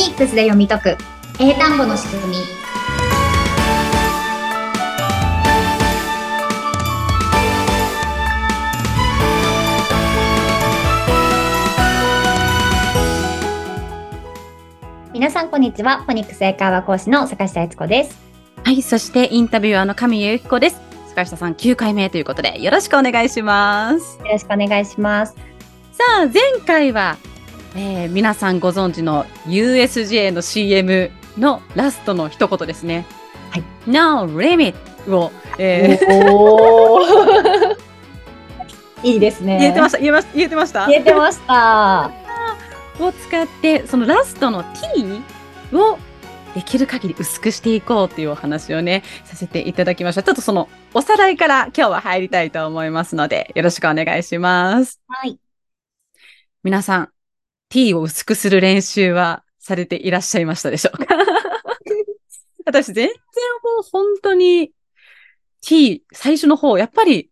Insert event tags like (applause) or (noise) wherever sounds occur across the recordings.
ニックスで読み解く。英単語の仕組み。皆さんこんにちは。フォニックス英会話講師の坂下悦子です。はい、そしてインタビュアーの神谷由紀子です。坂下さん9回目ということでよろしくお願いします。よろしくお願いします。さあ、前回は、えー皆さんご存知の USJ の CM のラストの一言ですね。はい。No limit を、えー (laughs) いいですね言えてました？言えま言えてました？言えてました (laughs) を使って、そのラストの t をできる限り薄くしていこうというお話をね、させていただきました。ちょっとそのおさらいから今日は入りたいと思いますので、よろしくお願いします。はい皆さん、t を薄くする練習はされていらっしゃいましたでしょうか？(laughs) 私全然もう本当に t 最初の方、やっぱり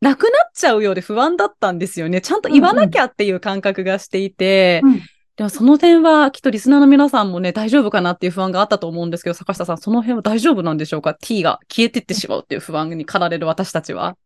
なくなっちゃうようで不安だったんですよね。ちゃんと言わなきゃっていう感覚がしていて、うんでもその点はきっとリスナーの皆さんもね、大丈夫かなっていう不安があったと思うんですけど、坂下さん、その辺は大丈夫なんでしょうか ?t が消えてってしまうっていう不安に駆られる私たちは。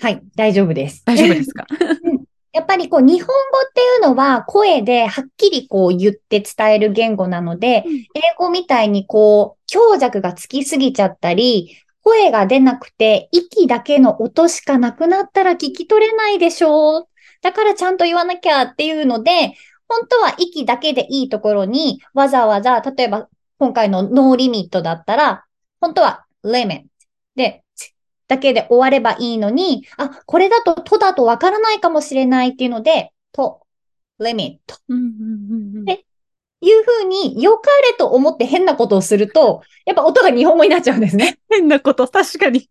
はい大丈夫です大丈夫ですか？(laughs) やっぱりこう日本語っていうのは声ではっきりこう言って伝える言語なので、うん英語みたいにこう強弱がつきすぎちゃったり、声が出なくて息だけの音しかなくなったら聞き取れないでしょう。だからちゃんと言わなきゃっていうので、本当は息だけでいいところにわざわざ、例えば今回のノーリミットだったら、本当は limit で、だけで終わればいいのに、あ、これだととだとわからないかもしれないっていうので、と、limit うんうんうんうんえいうふうに良かれと思って変なことをすると、やっぱ音が日本語になっちゃうんですね。(laughs) 変なこと、確かに。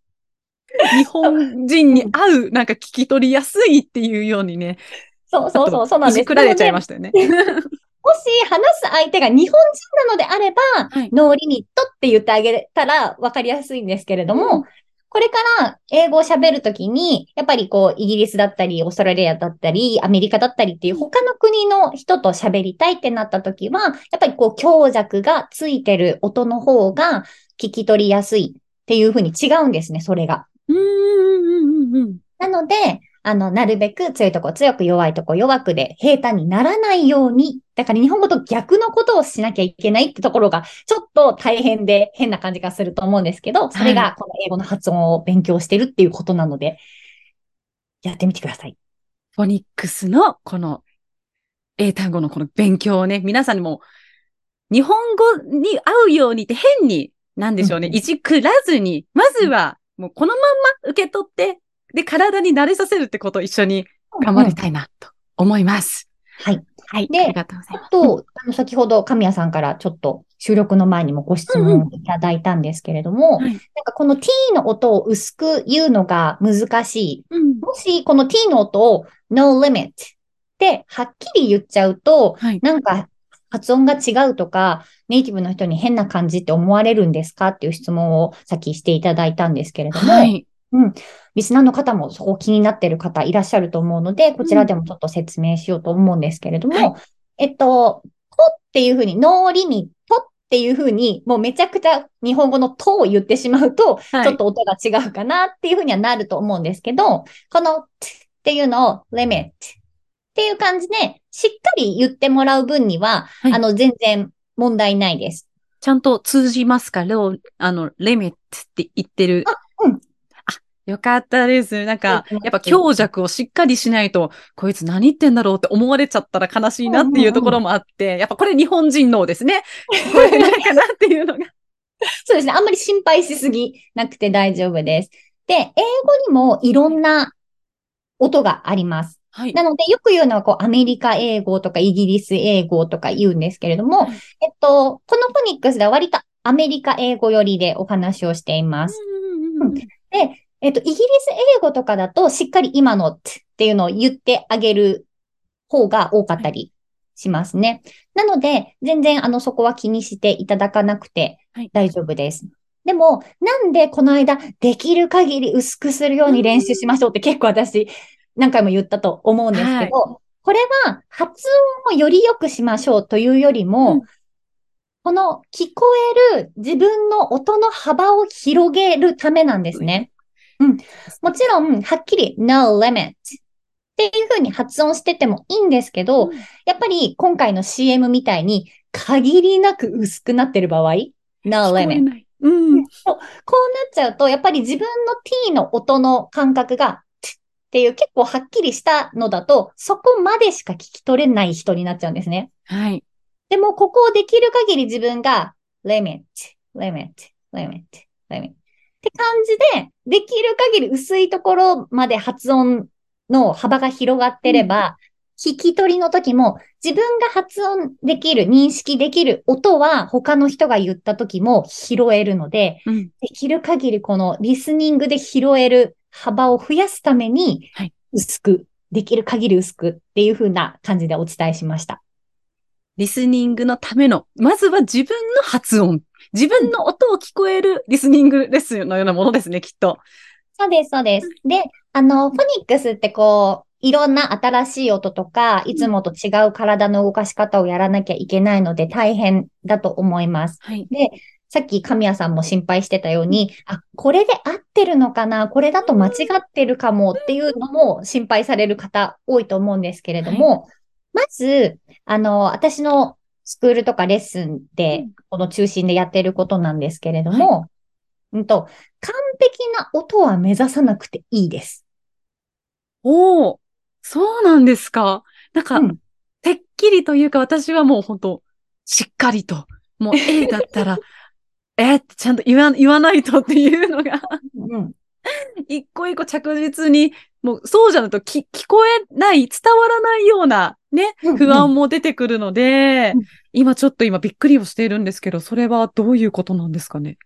(laughs) 日本人に合う、なんか聞き取りやすいっていうようにね。そうそうそう、そうなんです。いじくられちゃいまししたよね。た。もし話す相手が日本人なのであれば、はいノーリミットって言ってあげたら分かりやすいんですけれども、うんこれから英語を喋るときに、やっぱりこう、イギリスだったり、オーストラリアだったり、アメリカだったりっていう他の国の人と喋りたいってなったときは、やっぱりこう、強弱がついてる音の方が聞き取りやすいっていうふうに違うんですね、それが。うんうんうん。なので、あの、なるべく強いとこ強く弱いとこ弱くで平坦にならないように、だから日本語と逆のことをしなきゃいけないってところがちょっと大変で変な感じがすると思うんですけど、それがこの英語の発音を勉強してるっていうことなので、やってみてください。フォニックスのこの英単語のこの勉強をね、皆さんにも日本語に合うようにって変に、なんでしょうね、うん。いじくらずに、まずはもうこのまんま受け取って、で、体に慣れさせるってことを一緒に頑張りたいなと思います。はい。はい。でありがとうございます。あと、あの、先ほど神谷さんからちょっと収録の前にもご質問いただいたんですけれども、はいなんかこの t の音を薄く言うのが難しいうん。もし、この t の音を no limit ってはっきり言っちゃうと、はい。なんか発音が違うとか、ネイティブの人に変な感じって思われるんですかっていう質問をさっきしていただいたんですけれども、はい。リスナーの方もそこ気になってる方いらっしゃると思うので、こちらでもちょっと説明しようと思うんですけれども、はい。えっと、とっていうふうに、ノーリミットっていうふうに、もうめちゃくちゃ日本語のとを言ってしまうと、はい。ちょっと音が違うかなっていうふうにはなると思うんですけど、このっていうのを limit っていう感じで、しっかり言ってもらう分には、はい。あの、全然問題ないです。ちゃんと通じますか？あの、リミットって言ってる。うん。あ、よかったです。なんかうん、やっぱ強弱をしっかりしないと、こいつ何言ってんだろうって思われちゃったら悲しいなっていうところもあって、やっぱこれ日本人のですね。(laughs) これないかなっていうのが。(laughs) そうですね。あんまり心配しすぎなくて大丈夫です。で、英語にもいろんな音があります。はい。なので、よく言うのは、こう、アメリカ英語とかイギリス英語とか言うんですけれども、はいえっと、このフォニックスでは割とアメリカ英語寄りでお話をしています。うんうんうんで、えっと、イギリス英語とかだと、しっかり今のっていうのを言ってあげる方が多かったりしますね。なので、全然、あの、そこは気にしていただかなくてはい大丈夫です。でも、なんでこの間、できる限り薄くするように練習しましょうって結構私、何回も言ったと思うんですけど、これは発音をより良くしましょうというよりも、うんこの聞こえる自分の音の幅を広げるためなんですね。うん。もちろん、はっきり no limit っていう風に発音しててもいいんですけど、うんやっぱり今回の CM みたいに限りなく薄くなってる場合、no limit。うん。こうなっちゃうと、やっぱり自分の t の音の感覚が、っていう結構はっきりしたのだと、そこまでしか聞き取れない人になっちゃうんですね。はい。でも、ここをできる限り自分が、limit, limit, limit, limit って感じで、できる限り薄いところまで発音の幅が広がってれば、聞き取りの時も自分が発音できる、認識できる音は他の人が言った時も拾えるので、うん。できる限りこのリスニングで拾える幅を増やすためにはい、薄く、できる限り薄くっていう風な感じでお伝えしました。リスニングのための、まずは自分の発音。自分の音を聞こえるリスニングレッスンのようなものですね、きっと。そうです、そうです。で、あの、フォニックスってこう、いろんな新しい音とか、いつもと違う体の動かし方をやらなきゃいけないので大変だと思います。はい。で、さっき神谷さんも心配してたように、あ、これで合ってるのかな？これだと間違ってるかもっていうのも心配される方多いと思うんですけれども、まず、あの、私のスクールとかレッスンで、この中心でやってることなんですけれども、うんと、完璧な音は目指さなくていいです。おお、そうなんですか。なんか、うんてっきりというか、私はもう本当しっかりと、もう A だったら、(laughs) えってちゃんと言わ、言わないとっていうのが、うん。一個一個着実に、もうそうじゃないと聞聞こえない、伝わらないようなね、うん不安も出てくるので、うん今ちょっと今びっくりをしているんですけど、それはどういうことなんですかね？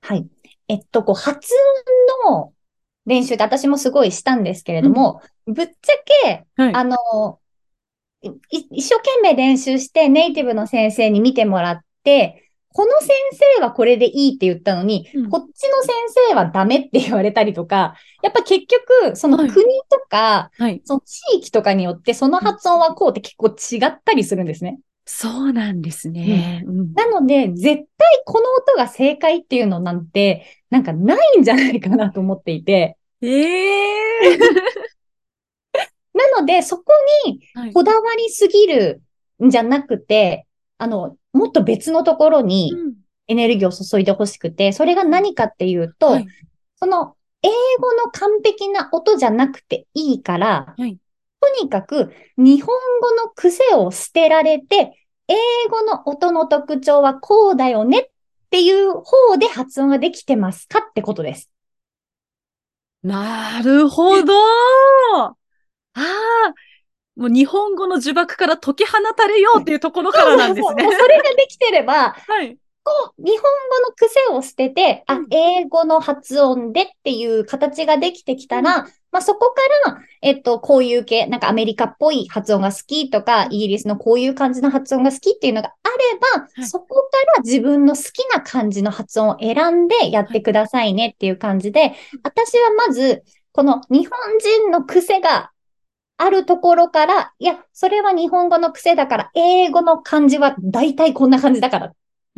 はい。えっと、こう、発音の練習って私もすごいしたんですけれども、ぶっちゃけ、はい。あの、い一生懸命練習してネイティブの先生に見てもらって、この先生はこれでいいって言ったのに、うんこっちの先生はダメって言われたりとか、やっぱ結局、そのはい国とか、はい。その地域とかによって、その発音はこうって結構違ったりするんですね。そうなんですね。うん。なので、絶対この音が正解っていうのなんて、なんかないんじゃないかなと思っていて、ええ (laughs) なので、そこにはい。こだわりすぎるんじゃなくて、あの、もっと別のところにうん。エネルギーを注いでほしくて、それが何かっていうと、はい。その英語の完璧な音じゃなくていいから、はいとにかく日本語の癖を捨てられて、英語の音の特徴はこうだよねっていう方で発音ができてますかってことです。なるほど。ああ、もう日本語の呪縛から解き放たれようっていうところからなんですねそうそうもう。それができてれば、(laughs) はい。こう、日本語の癖を捨てて、あうん、英語の発音でっていう形ができてきたら、まあ、そこから、えっと、こういう系、なんかアメリカっぽい発音が好きとか、イギリスのこういう感じの発音が好きっていうのがあれば、はい。そこから自分の好きな感じの発音を選んでやってくださいねっていう感じで、私はまず、この日本人の癖があるところから、いや、それは日本語の癖だから、英語の漢字は大体こんな感じだからっ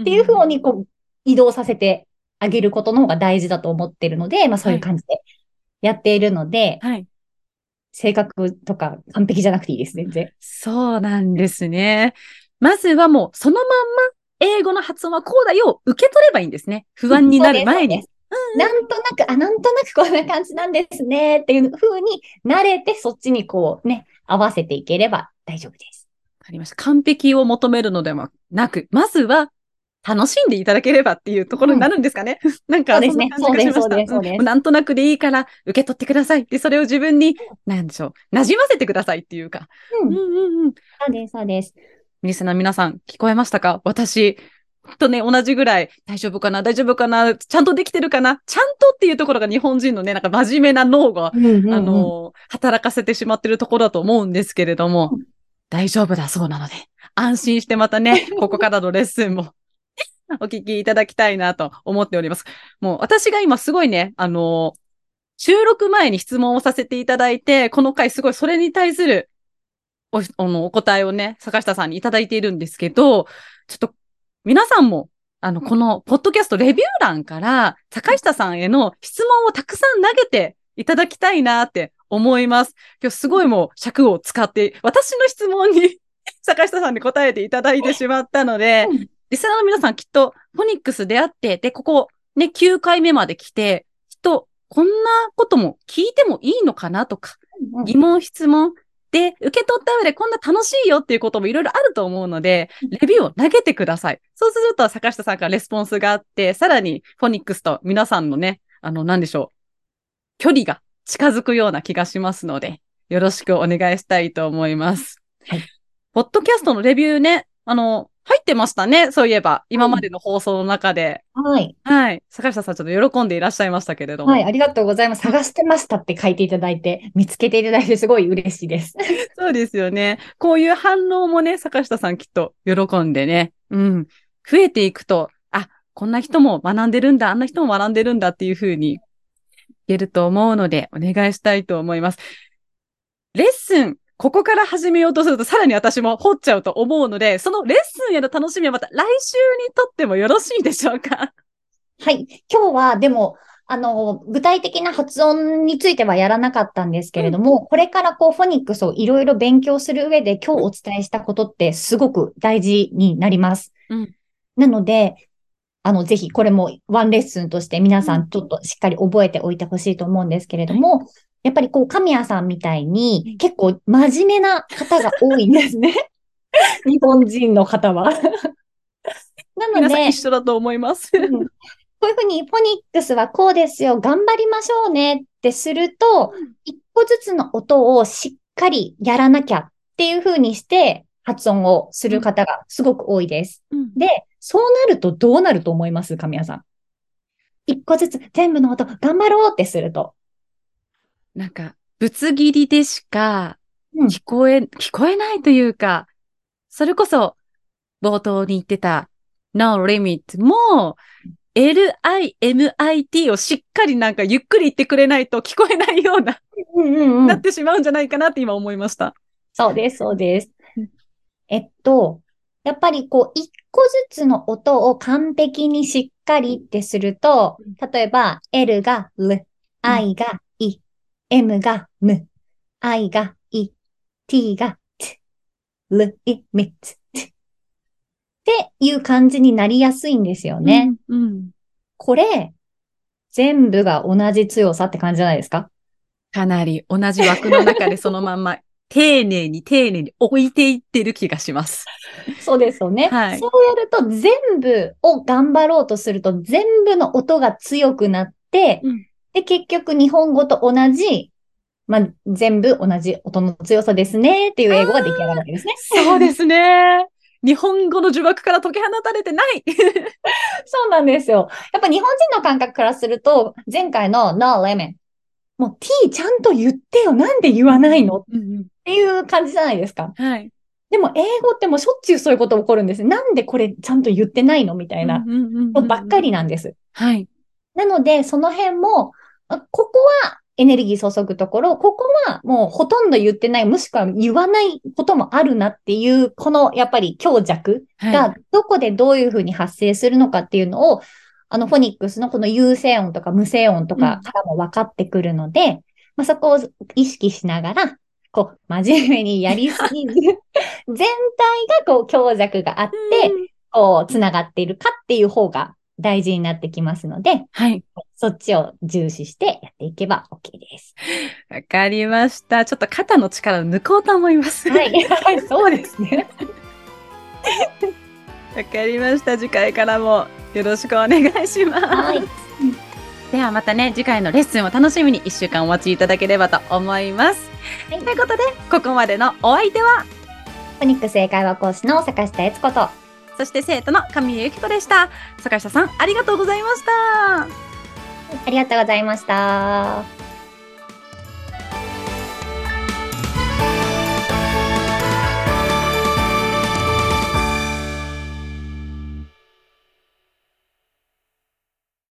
ていうふうにこう移動させてあげることの方が大事だと思ってるので、まあそういう感じでやっているので、はい。性格とか完璧じゃなくていいです、全然。そうなんですね。まずはもう、そのまんま、英語の発音はこうだよ、受け取ればいいんですね。不安になる前に。なんとなく、あ、なんとなくこんな感じなんですねっていう風に慣れて、そっちにこうね、合わせていければ大丈夫です。わかりました。完璧を求めるのではなく、まずは、楽しんでいただければっていうところになるんですかね。(laughs) なんか、そうですね。んな感じがしました。そうですそうですそうですんなんとなくでいいから、受け取ってください。で、それを自分に、なんでしょう、馴染ませてくださいっていうか。うん、うんうんうん。そうです、そうです。ミリスナ皆さん、聞こえましたか？私、とね、同じぐらい、大丈夫かな？大丈夫かな？ちゃんとできてるかな？ちゃんとっていうところが日本人のね、なんか真面目な脳が、うんうんうん。あの、働かせてしまってるところだと思うんですけれども、うん。大丈夫だそうなので、安心してまたね、(laughs) ここからのレッスンもお聞きいただきたいなと思っております。もう私が今すごいね、あの、収録前に質問をさせていただいて、この回すごいそれに対するおあのお答えをね、坂下さんにいただいているんですけど、ちょっと皆さんも、あの、この、ポッドキャストレビュー欄から、坂下さんへの質問をたくさん投げていただきたいなって思います。今日すごいもう尺を使って、私の質問に (laughs) 坂下さんに答えていただいてしまったのでうん、リスナーの皆さんきっとフォニックスであって、で、ここね、9回目まで来て、きっとこんなことも聞いてもいいのかなとか、うん疑問、質問で受け取った上でこんな楽しいよっていうこともいろいろあると思うのでうん、レビューを投げてください。そうすると坂下さんからレスポンスがあって、さらにフォニックスと皆さんのね、あの、なんでしょう、距離が近づくような気がしますので、よろしくお願いしたいと思います。はい。ポッドキャストのレビューね、あの、入ってましたね。そういえば、今までの放送の中で。はい。はい。坂下さんちょっと喜んでいらっしゃいましたけれども。はい。ありがとうございます。探してましたって書いていただいて、見つけていただいてすごい嬉しいです。(laughs) そうですよね。こういう反応もね、坂下さんきっと喜んでね。うん。増えていくと、あ、こんな人も学んでるんだ、あんな人も学んでるんだっていうふうに言えると思うので、お願いしたいと思います。レッスン、ここから始めようとすると、さらに私も掘っちゃうと思うので、そのレッスンへの楽しみはまた来週にとってもよろしいでしょうか？はい。今日は、でも、あの、具体的な発音についてはやらなかったんですけれども、これからこう、フォニックスをいろいろ勉強する上で、今日お伝えしたことってすごく大事になります。うんなので、あの、ぜひこれもワンレッスンとして皆さんちょっとしっかり覚えておいてほしいと思うんですけれども、やっぱりこう、神谷さんみたいに結構真面目な方が多いんですね。(laughs) 日本人の方は。なので皆さん一、緒だと思います。うんこういうふうに、フォニックスはこうですよ、頑張りましょうねってするとうん、一個ずつの音をしっかりやらなきゃっていうふうにして、発音をする方がすごく多いです。うんで、そうなるとどうなると思います神谷さん？一個ずつ全部の音頑張ろうってすると。なんか、ぶつ切りでしかうん聞こえ、聞こえないというか、それこそ、冒頭に言ってた No Limit も、LIMIT をしっかりなんかゆっくり言ってくれないと聞こえないような、うんうんう。なんってしまうんじゃないかなって今思いました。そうです、そうですうん。えっと、やっぱりこう、一個ずつの音を完璧にしっかりってすると、例えば、L が L、I が I、M が M、I が I、T が T、L、I、3つ。っていう感じになりやすいんですよね。うん。うん。これ、全部が同じ強さって感じじゃないですか？かなり同じ枠の中でそのまんま、丁寧に丁寧に置いていってる気がします。そうですよね。はいそうやると全部を頑張ろうとすると全部の音が強くなって、うんで、結局日本語と同じ、まあ、全部同じ音の強さですねっていう英語が出来上がるわけですね。そうですね。日本語の呪縛から解き放たれてない。(laughs) そうなんですよ。やっぱ日本人の感覚からすると、前回の No lemon。もう T ちゃんと言ってよ。なんで言わないの？っうんていう感じじゃないですか。はい。でも英語ってもうしょっちゅうそういうこと起こるんです。なんでこれちゃんと言ってないの？みたいなのばっかりなんです。はい。なので、その辺も、あここはエネルギー注ぐところ、ここはもうほとんど言ってない、もしくは言わないこともあるなっていう、このやっぱり強弱はい。がどこでどういうふうに発生するのかっていうのを、あのフォニックスのこの有声音とか無声音とかからも分かってくるので、まあ、そこを意識しながら、こう、真面目にやりすぎず、(laughs) 全体がこう強弱があって、うんこう、つながっているかっていう方が大事になってきますので、はい。そっちを重視してやっていけば OK です。わかりました。ちょっと肩の力を抜こうと思います。はい、(laughs) はい、そうですね。(laughs) わかりました。次回からもよろしくお願いします。はい。(laughs) ではまたね、次回のレッスンを楽しみに1週間お待ちいただければと思います。はいということで、ここまでのお相手は、フォニックス英会話講師の坂下悦子と、そして生徒の神谷由紀子でした。坂下さん、ありがとうございました。ありがとうございました。